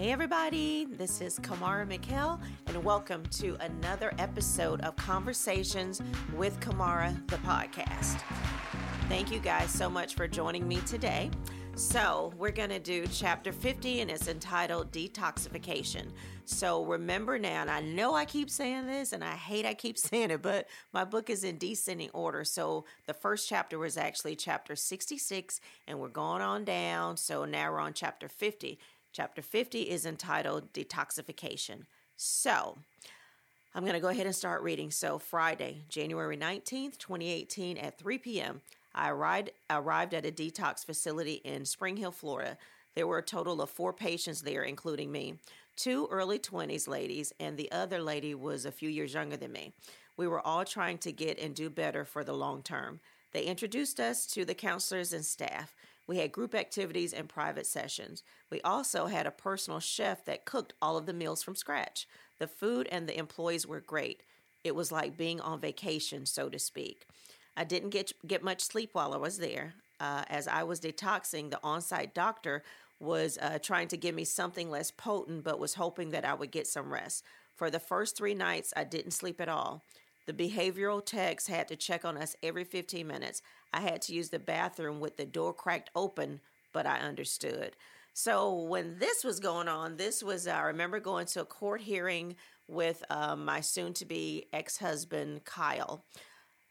Hey, everybody, this is Kamara Mikkel, and welcome to another episode of Conversations with Kamara, the podcast. Thank you guys so much for joining me today. So, we're going to do chapter 50, and it's entitled Detoxification. So, remember now, and I know I keep saying this, and I hate I keep saying it, but my book is in descending order. So, the first chapter was actually chapter 66, and we're going on down. So, now we're on chapter 50. Chapter 50 is entitled Detoxification. So, I'm going to go ahead and start reading. So, Friday, January 19th, 2018, at 3 p.m., I arrived, arrived at a detox facility in Spring Hill, Florida. There were a total of four patients there, including me two early 20s ladies, and the other lady was a few years younger than me. We were all trying to get and do better for the long term. They introduced us to the counselors and staff. We had group activities and private sessions. We also had a personal chef that cooked all of the meals from scratch. The food and the employees were great. It was like being on vacation, so to speak. I didn't get get much sleep while I was there. Uh, as I was detoxing, the on-site doctor was uh, trying to give me something less potent, but was hoping that I would get some rest. For the first three nights, I didn't sleep at all. The behavioral techs had to check on us every 15 minutes. I had to use the bathroom with the door cracked open, but I understood. So when this was going on, this was, I remember going to a court hearing with um, my soon to be ex husband, Kyle.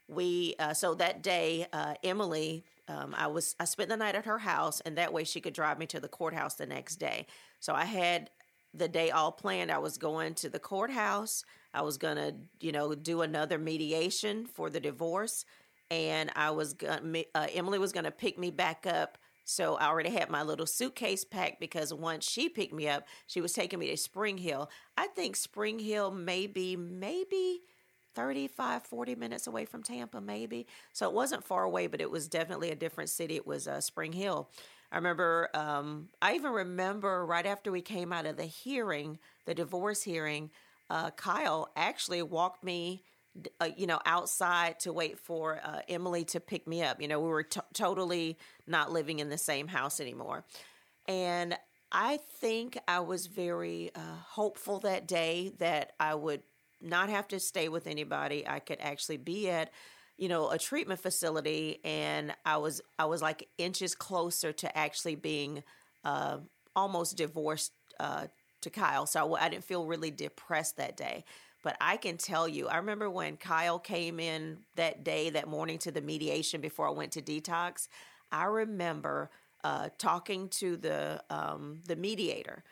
We, uh, so that day, uh, Emily, um, I was, I spent the night at her house and that way she could drive me to the courthouse the next day. So I had the day all planned. I was going to the courthouse. I was going to, you know, do another mediation for the divorce and I was gonna, uh, Emily was going to pick me back up. So I already had my little suitcase packed because once she picked me up, she was taking me to Spring Hill. I think Spring Hill maybe maybe 35 40 minutes away from Tampa maybe. So it wasn't far away, but it was definitely a different city. It was uh, Spring Hill. I remember um, I even remember right after we came out of the hearing, the divorce hearing, uh, Kyle actually walked me uh, you know, outside to wait for uh, Emily to pick me up. You know, we were t- totally not living in the same house anymore. And I think I was very uh, hopeful that day that I would not have to stay with anybody. I could actually be at, you know, a treatment facility, and I was I was like inches closer to actually being uh, almost divorced uh, to Kyle. So I, I didn't feel really depressed that day. But I can tell you, I remember when Kyle came in that day, that morning to the mediation before I went to detox. I remember uh, talking to the um, the mediator,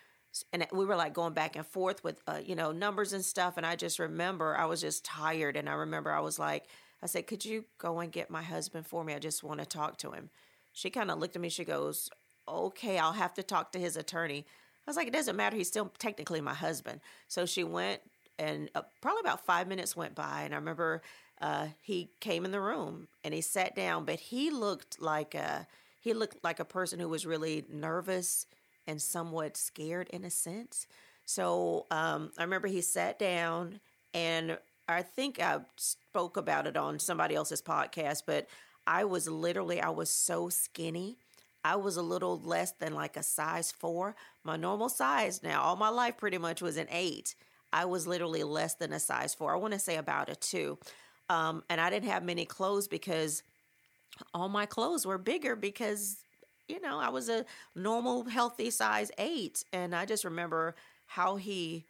and we were like going back and forth with uh, you know numbers and stuff. And I just remember I was just tired, and I remember I was like, I said, "Could you go and get my husband for me? I just want to talk to him." She kind of looked at me. She goes, "Okay, I'll have to talk to his attorney." I was like, "It doesn't matter. He's still technically my husband." So she went and uh, probably about five minutes went by, and I remember uh, he came in the room and he sat down, but he looked like a he looked like a person who was really nervous and somewhat scared in a sense. So um, I remember he sat down, and I think I spoke about it on somebody else's podcast, but I was literally I was so skinny. I was a little less than like a size four. My normal size now, all my life pretty much was an eight. I was literally less than a size four. I want to say about a two. Um, and I didn't have many clothes because all my clothes were bigger because, you know, I was a normal, healthy size eight. And I just remember how he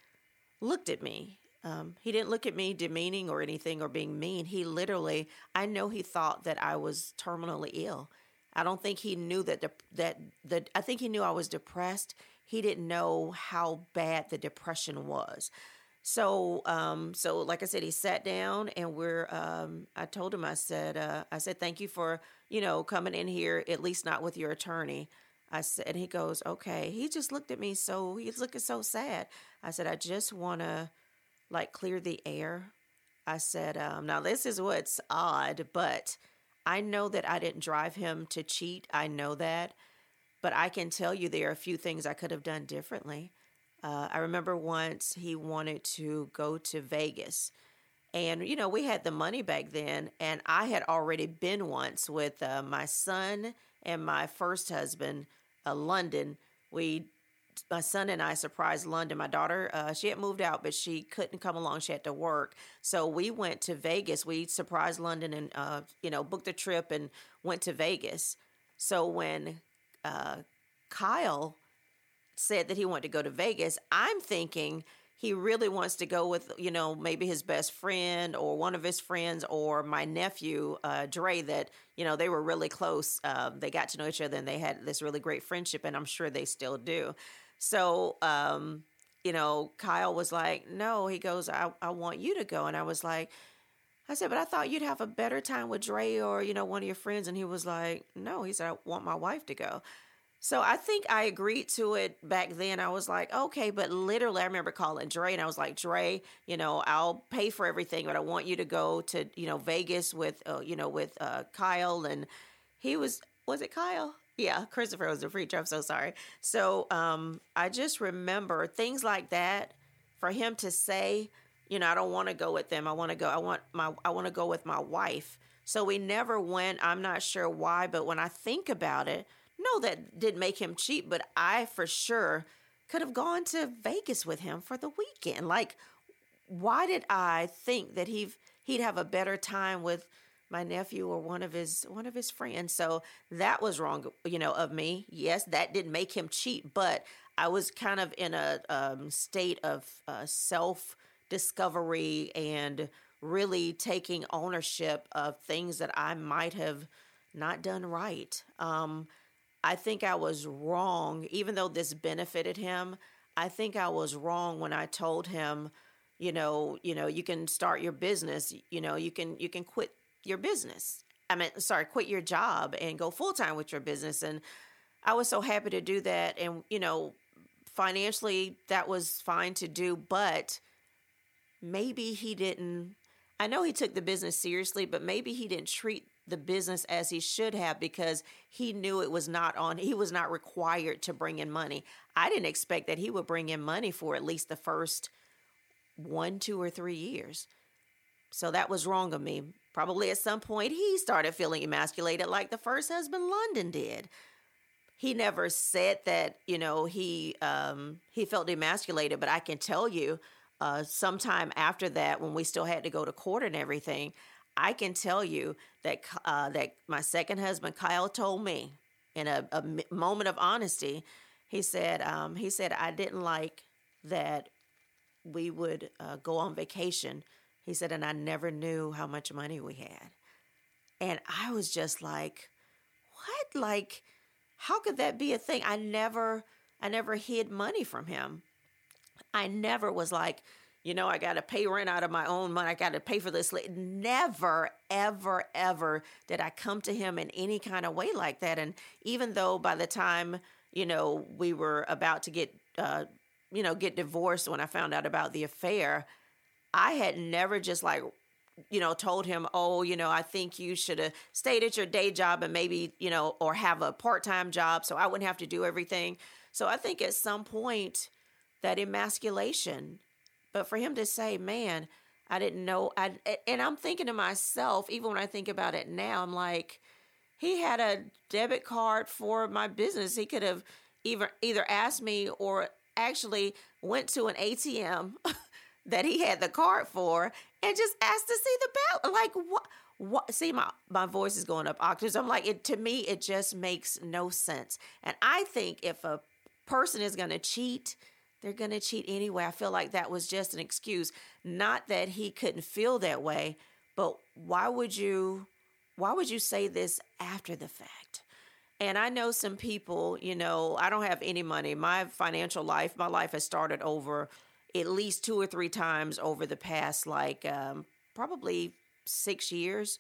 looked at me. Um, he didn't look at me demeaning or anything or being mean. He literally, I know he thought that I was terminally ill. I don't think he knew that the, that the I think he knew I was depressed he didn't know how bad the depression was. So, um, so like I said, he sat down and we're. Um, I told him, I said, uh, I said, thank you for you know coming in here, at least not with your attorney. I said, and he goes, okay. He just looked at me so he's looking so sad. I said, I just want to like clear the air. I said, um, now this is what's odd, but I know that I didn't drive him to cheat. I know that. But I can tell you there are a few things I could have done differently. Uh, I remember once he wanted to go to Vegas. And, you know, we had the money back then. And I had already been once with uh, my son and my first husband, uh, London. We my son and I surprised London. My daughter, uh, she had moved out, but she couldn't come along. She had to work, so we went to Vegas. We surprised London and uh, you know booked a trip and went to Vegas. So when uh, Kyle said that he wanted to go to Vegas, I'm thinking he really wants to go with you know maybe his best friend or one of his friends or my nephew uh, Dre that you know they were really close. Uh, they got to know each other and they had this really great friendship, and I'm sure they still do. So um, you know, Kyle was like, "No," he goes, "I I want you to go," and I was like. I said, but I thought you'd have a better time with Dre or, you know, one of your friends. And he was like, no, he said, I want my wife to go. So I think I agreed to it back then. I was like, okay, but literally, I remember calling Dre and I was like, Dre, you know, I'll pay for everything, but I want you to go to, you know, Vegas with, uh, you know, with uh, Kyle. And he was, was it Kyle? Yeah, Christopher was the preacher. I'm so sorry. So um, I just remember things like that for him to say, you know, I don't want to go with them. I want to go. I want my. I want to go with my wife. So we never went. I'm not sure why, but when I think about it, no, that didn't make him cheap, but I for sure could have gone to Vegas with him for the weekend. Like, why did I think that he'd he'd have a better time with my nephew or one of his one of his friends? So that was wrong, you know, of me. Yes, that didn't make him cheat, but I was kind of in a um, state of uh, self discovery and really taking ownership of things that I might have not done right. Um, I think I was wrong, even though this benefited him. I think I was wrong when I told him, you know, you know, you can start your business, you know, you can you can quit your business. I mean, sorry, quit your job and go full time with your business. And I was so happy to do that. And you know, financially, that was fine to do, but maybe he didn't. I know he took the business seriously, but maybe he didn't treat the business as he should have because he knew it was not on he was not required to bring in money i didn't expect that he would bring in money for at least the first one two or three years so that was wrong of me probably at some point he started feeling emasculated like the first husband london did he never said that you know he um he felt emasculated but i can tell you uh sometime after that when we still had to go to court and everything I can tell you that uh, that my second husband Kyle told me in a, a moment of honesty. He said um, he said I didn't like that we would uh, go on vacation. He said, and I never knew how much money we had, and I was just like, what? Like, how could that be a thing? I never I never hid money from him. I never was like, you know, I got to pay rent out of my own money. I got to pay for this. Never, ever, ever did I come to him in any kind of way like that. And even though by the time, you know, we were about to get, uh, you know, get divorced when I found out about the affair, I had never just like, you know, told him, oh, you know, I think you should have stayed at your day job and maybe, you know, or have a part time job so I wouldn't have to do everything. So I think at some point, that emasculation but for him to say, man, I didn't know. I and I'm thinking to myself, even when I think about it now, I'm like, he had a debit card for my business. He could have either either asked me or actually went to an ATM that he had the card for and just asked to see the ballot. Like what? What? See, my my voice is going up octaves. I'm like, it to me, it just makes no sense. And I think if a person is going to cheat they're going to cheat anyway. I feel like that was just an excuse. Not that he couldn't feel that way, but why would you why would you say this after the fact? And I know some people, you know, I don't have any money. My financial life, my life has started over at least two or three times over the past like um, probably six years.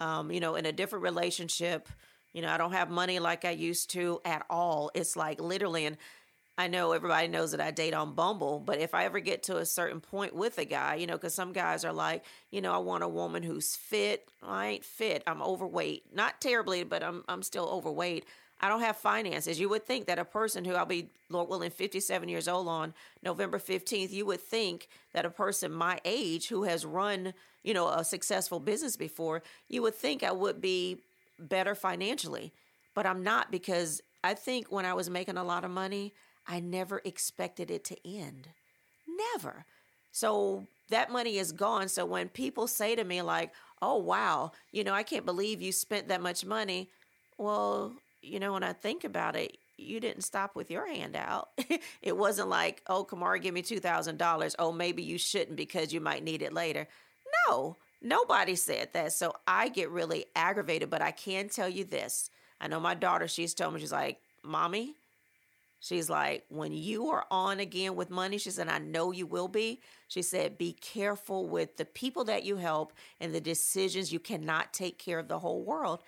Um, you know, in a different relationship. You know, I don't have money like I used to at all. It's like literally, and I know everybody knows that I date on Bumble, but if I ever get to a certain point with a guy, you know, because some guys are like, you know, I want a woman who's fit. I ain't fit. I'm overweight. Not terribly, but I'm I'm still overweight. I don't have finances. You would think that a person who I'll be, Lord willing, 57 years old on November 15th, you would think that a person my age who has run, you know, a successful business before, you would think I would be better financially. But I'm not because I think when I was making a lot of money, I never expected it to end. Never. So that money is gone. So when people say to me, like, oh, wow, you know, I can't believe you spent that much money. Well, you know, when I think about it, you didn't stop with your hand out. it wasn't like, oh, Kamara, give me $2,000. Oh, maybe you shouldn't because you might need it later. No, nobody said that. So I get really aggravated, but I can tell you this. I know my daughter, she's told me, she's like, Mommy, She's like, when you are on again with money, she said, I know you will be. She said, be careful with the people that you help and the decisions. You cannot take care of the whole world.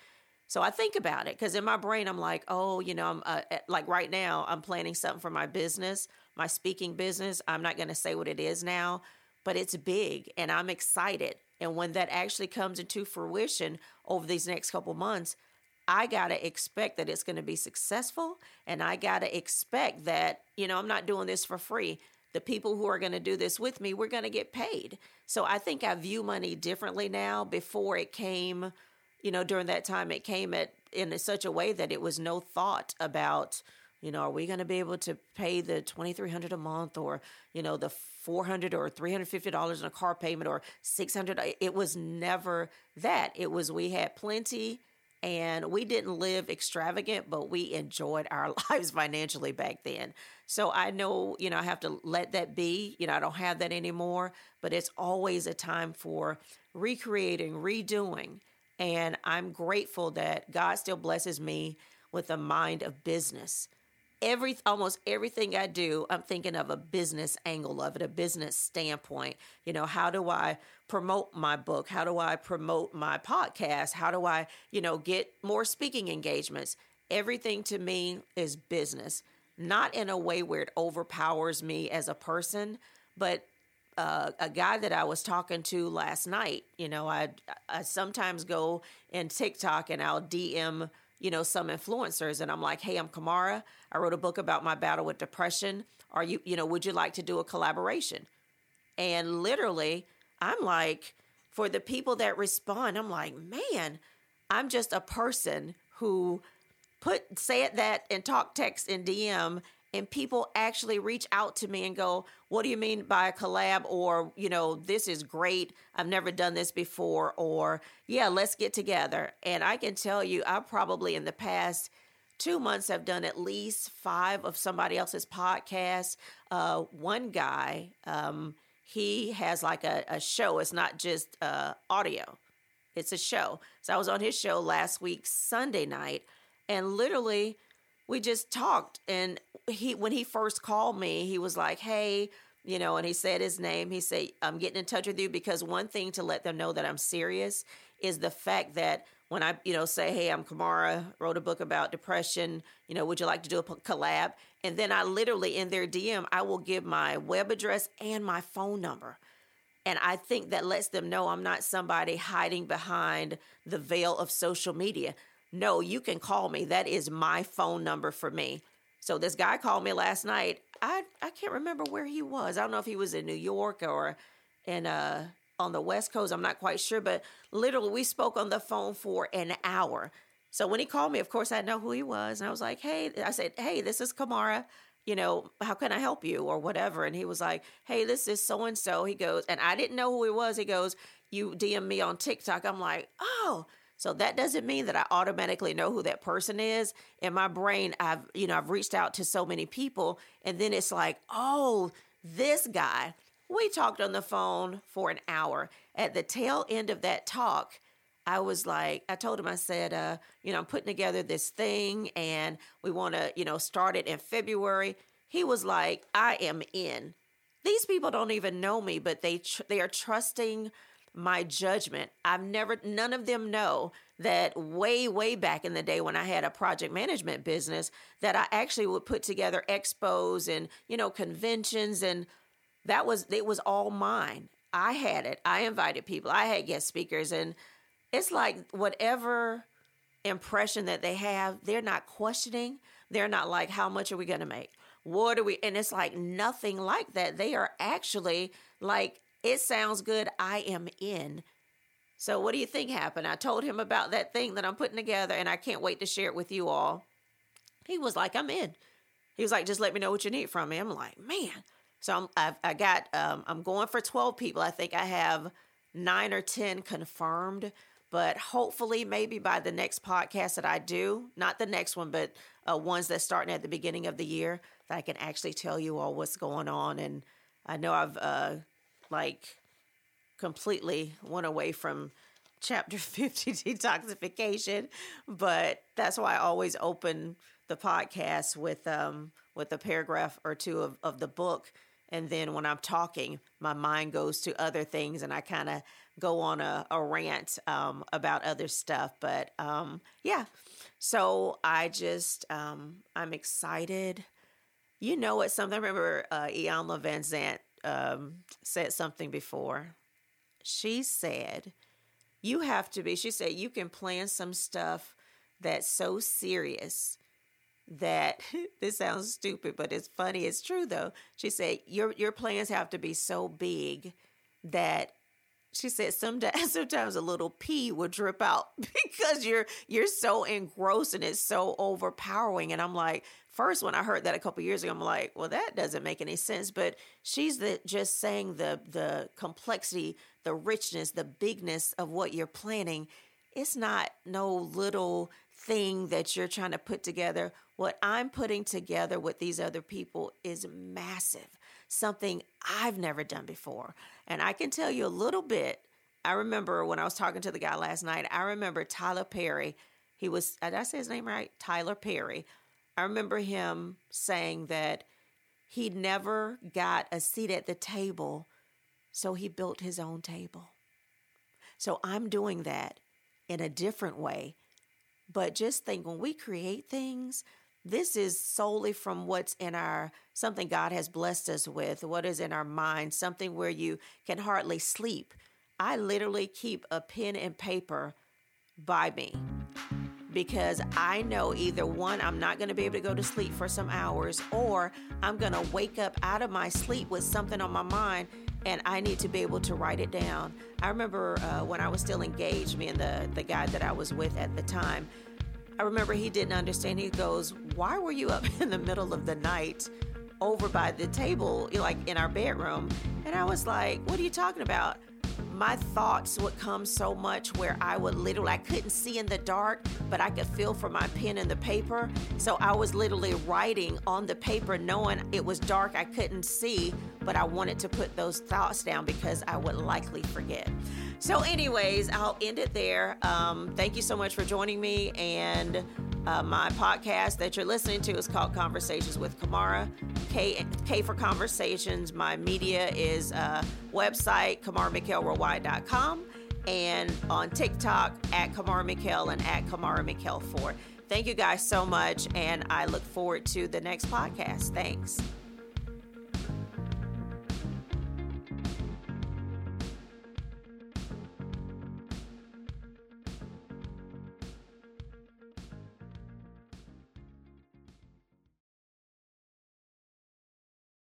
So I think about it because in my brain, I'm like, oh, you know, I'm uh, like right now, I'm planning something for my business, my speaking business. I'm not going to say what it is now, but it's big and I'm excited. And when that actually comes into fruition over these next couple months, I got to expect that it's going to be successful. And I got to expect that, you know, I'm not doing this for free. The people who are going to do this with me, we're going to get paid. So I think I view money differently now. Before it came, you know, during that time, it came at in such a way that it was no thought about, you know, are we going to be able to pay the 2300 a month or, you know, the 400 or $350 in a car payment or 600 it was never that. It was we had plenty and we didn't live extravagant, but we enjoyed our lives financially back then. So I know, you know, I have to let that be. You know, I don't have that anymore, but it's always a time for recreating, redoing. And I'm grateful that God still blesses me with a mind of business every almost everything I do, I'm thinking of a business angle of it, a business standpoint. You know, how do I promote my book? How do I promote my podcast? How do I, you know, get more speaking engagements? Everything to me is business, not in a way where it overpowers me as a person, but uh, a guy that I was talking to last night, you know, I I sometimes go in TikTok and I'll DM you know, some influencers and I'm like, hey, I'm Kamara. I wrote a book about my battle with depression. Are you, you know, would you like to do a collaboration? And literally, I'm like, for the people that respond, I'm like, man, I'm just a person who put say it that and talk text in DM and people actually reach out to me and go, What do you mean by a collab? Or, you know, this is great. I've never done this before. Or, yeah, let's get together. And I can tell you, I probably in the past two months have done at least five of somebody else's podcasts. Uh, one guy, um, he has like a, a, show, it's not just uh, audio, it's a show. So I was on his show last week, Sunday night, and literally, we just talked and he when he first called me he was like hey you know and he said his name. He said i'm getting in touch with you because one thing to let them know that i'm serious is the fact that when i you know say hey i'm kamara wrote a book about depression you know would you like to do a collab? And then i literally in their dm i will give my web address and my phone number. And I think that lets them know I'm not somebody hiding behind the veil of social media no, you can call me. That is my phone number for me. So this guy called me last night. I I can't remember where he was. I don't know if he was in New York or in uh on the West Coast. I'm not quite sure, but literally we spoke on the phone for an hour. So when he called me, of course I know who he was, and I was like, "Hey," I said, "Hey, this is Kamara. You know, how can I help you or whatever?" And he was like, "Hey, this is so and so." He goes, and I didn't know who he was. He goes, "You DM me on TikTok." I'm like, "Oh." So that doesn't mean that I automatically know who that person is. In my brain, I've, you know, I've reached out to so many people and then it's like, "Oh, this guy." We talked on the phone for an hour. At the tail end of that talk, I was like, I told him, I said, uh, you know, I'm putting together this thing and we want to, you know, start it in February. He was like, I am in. These people don't even know me, but they tr- they are trusting my judgment. I've never, none of them know that way, way back in the day when I had a project management business, that I actually would put together expos and, you know, conventions. And that was, it was all mine. I had it. I invited people, I had guest speakers. And it's like whatever impression that they have, they're not questioning. They're not like, how much are we going to make? What are we? And it's like nothing like that. They are actually like, it sounds good. I am in. So, what do you think happened? I told him about that thing that I'm putting together, and I can't wait to share it with you all. He was like, I'm in. he was like, just let me know what you need from me. I'm like, man. So I'm, I've, I got, um, I'm going for 12 people. I think I have nine or 10 confirmed, but hopefully, maybe by the next podcast that I do, not the next one, but uh, ones that starting at the beginning of the year, that I can actually tell you all what's going on. And I know I've, uh, like, completely went away from chapter 50 detoxification but that's why i always open the podcast with um with a paragraph or two of, of the book. And then when i'm talking my mind goes to other things and i kind of go on a, a rant um, about other stuff. But um, yeah. So i just um, i'm excited. You know what? Something i remember uh, iyanla vanzant um, said something before she said you have to be, she said, you can plan some stuff that's so serious that this sounds stupid, but it's funny. It's true though. She said, your, your plans have to be so big that she said sometimes sometimes a little pee will drip out because you're you're so engrossed and it's so overpowering. And i'm like first when i heard that a couple years ago i'm like well that doesn't make any sense. But she's the just saying the the complexity the richness the bigness of what you're planning. It's not no little thing that you're trying to put together. What i'm putting together with these other people is massive something I've never done before. And I can tell you a little bit. I remember when I was talking to the guy last night, I remember Tyler Perry. He was, uh, did I say his name right? Tyler Perry. I remember him saying that he never got a seat at the table, so he built his own table. So I'm doing that in a different way. But just think when we create things, this is solely from what's in our something God has blessed us with, what is in our mind, something where you can hardly sleep. I literally keep a pen and paper by me because I know either one, I'm not going to be able to go to sleep for some hours, or I'm going to wake up out of my sleep with something on my mind and I need to be able to write it down. I remember uh, when I was still engaged, me and the, the guy that I was with at the time, I remember he didn't understand. He goes, Why were you up in the middle of the night over by the table, like in our bedroom? And I was like, What are you talking about? My thoughts would come so much where I would literally, I couldn't see in the dark, but I could feel for my pen and the paper. So I was literally writing on the paper, knowing it was dark, I couldn't see, but I wanted to put those thoughts down because I would likely forget. So, anyways, I'll end it there. Um, thank you so much for joining me. And uh, my podcast that you're listening to is called Conversations with Kamara. K, K for Conversations. My media is uh, website, KamaraMikhailWorldwide.com, and on TikTok at Mikhail and at Kamara Mikhail 4. Thank you guys so much, and I look forward to the next podcast. Thanks.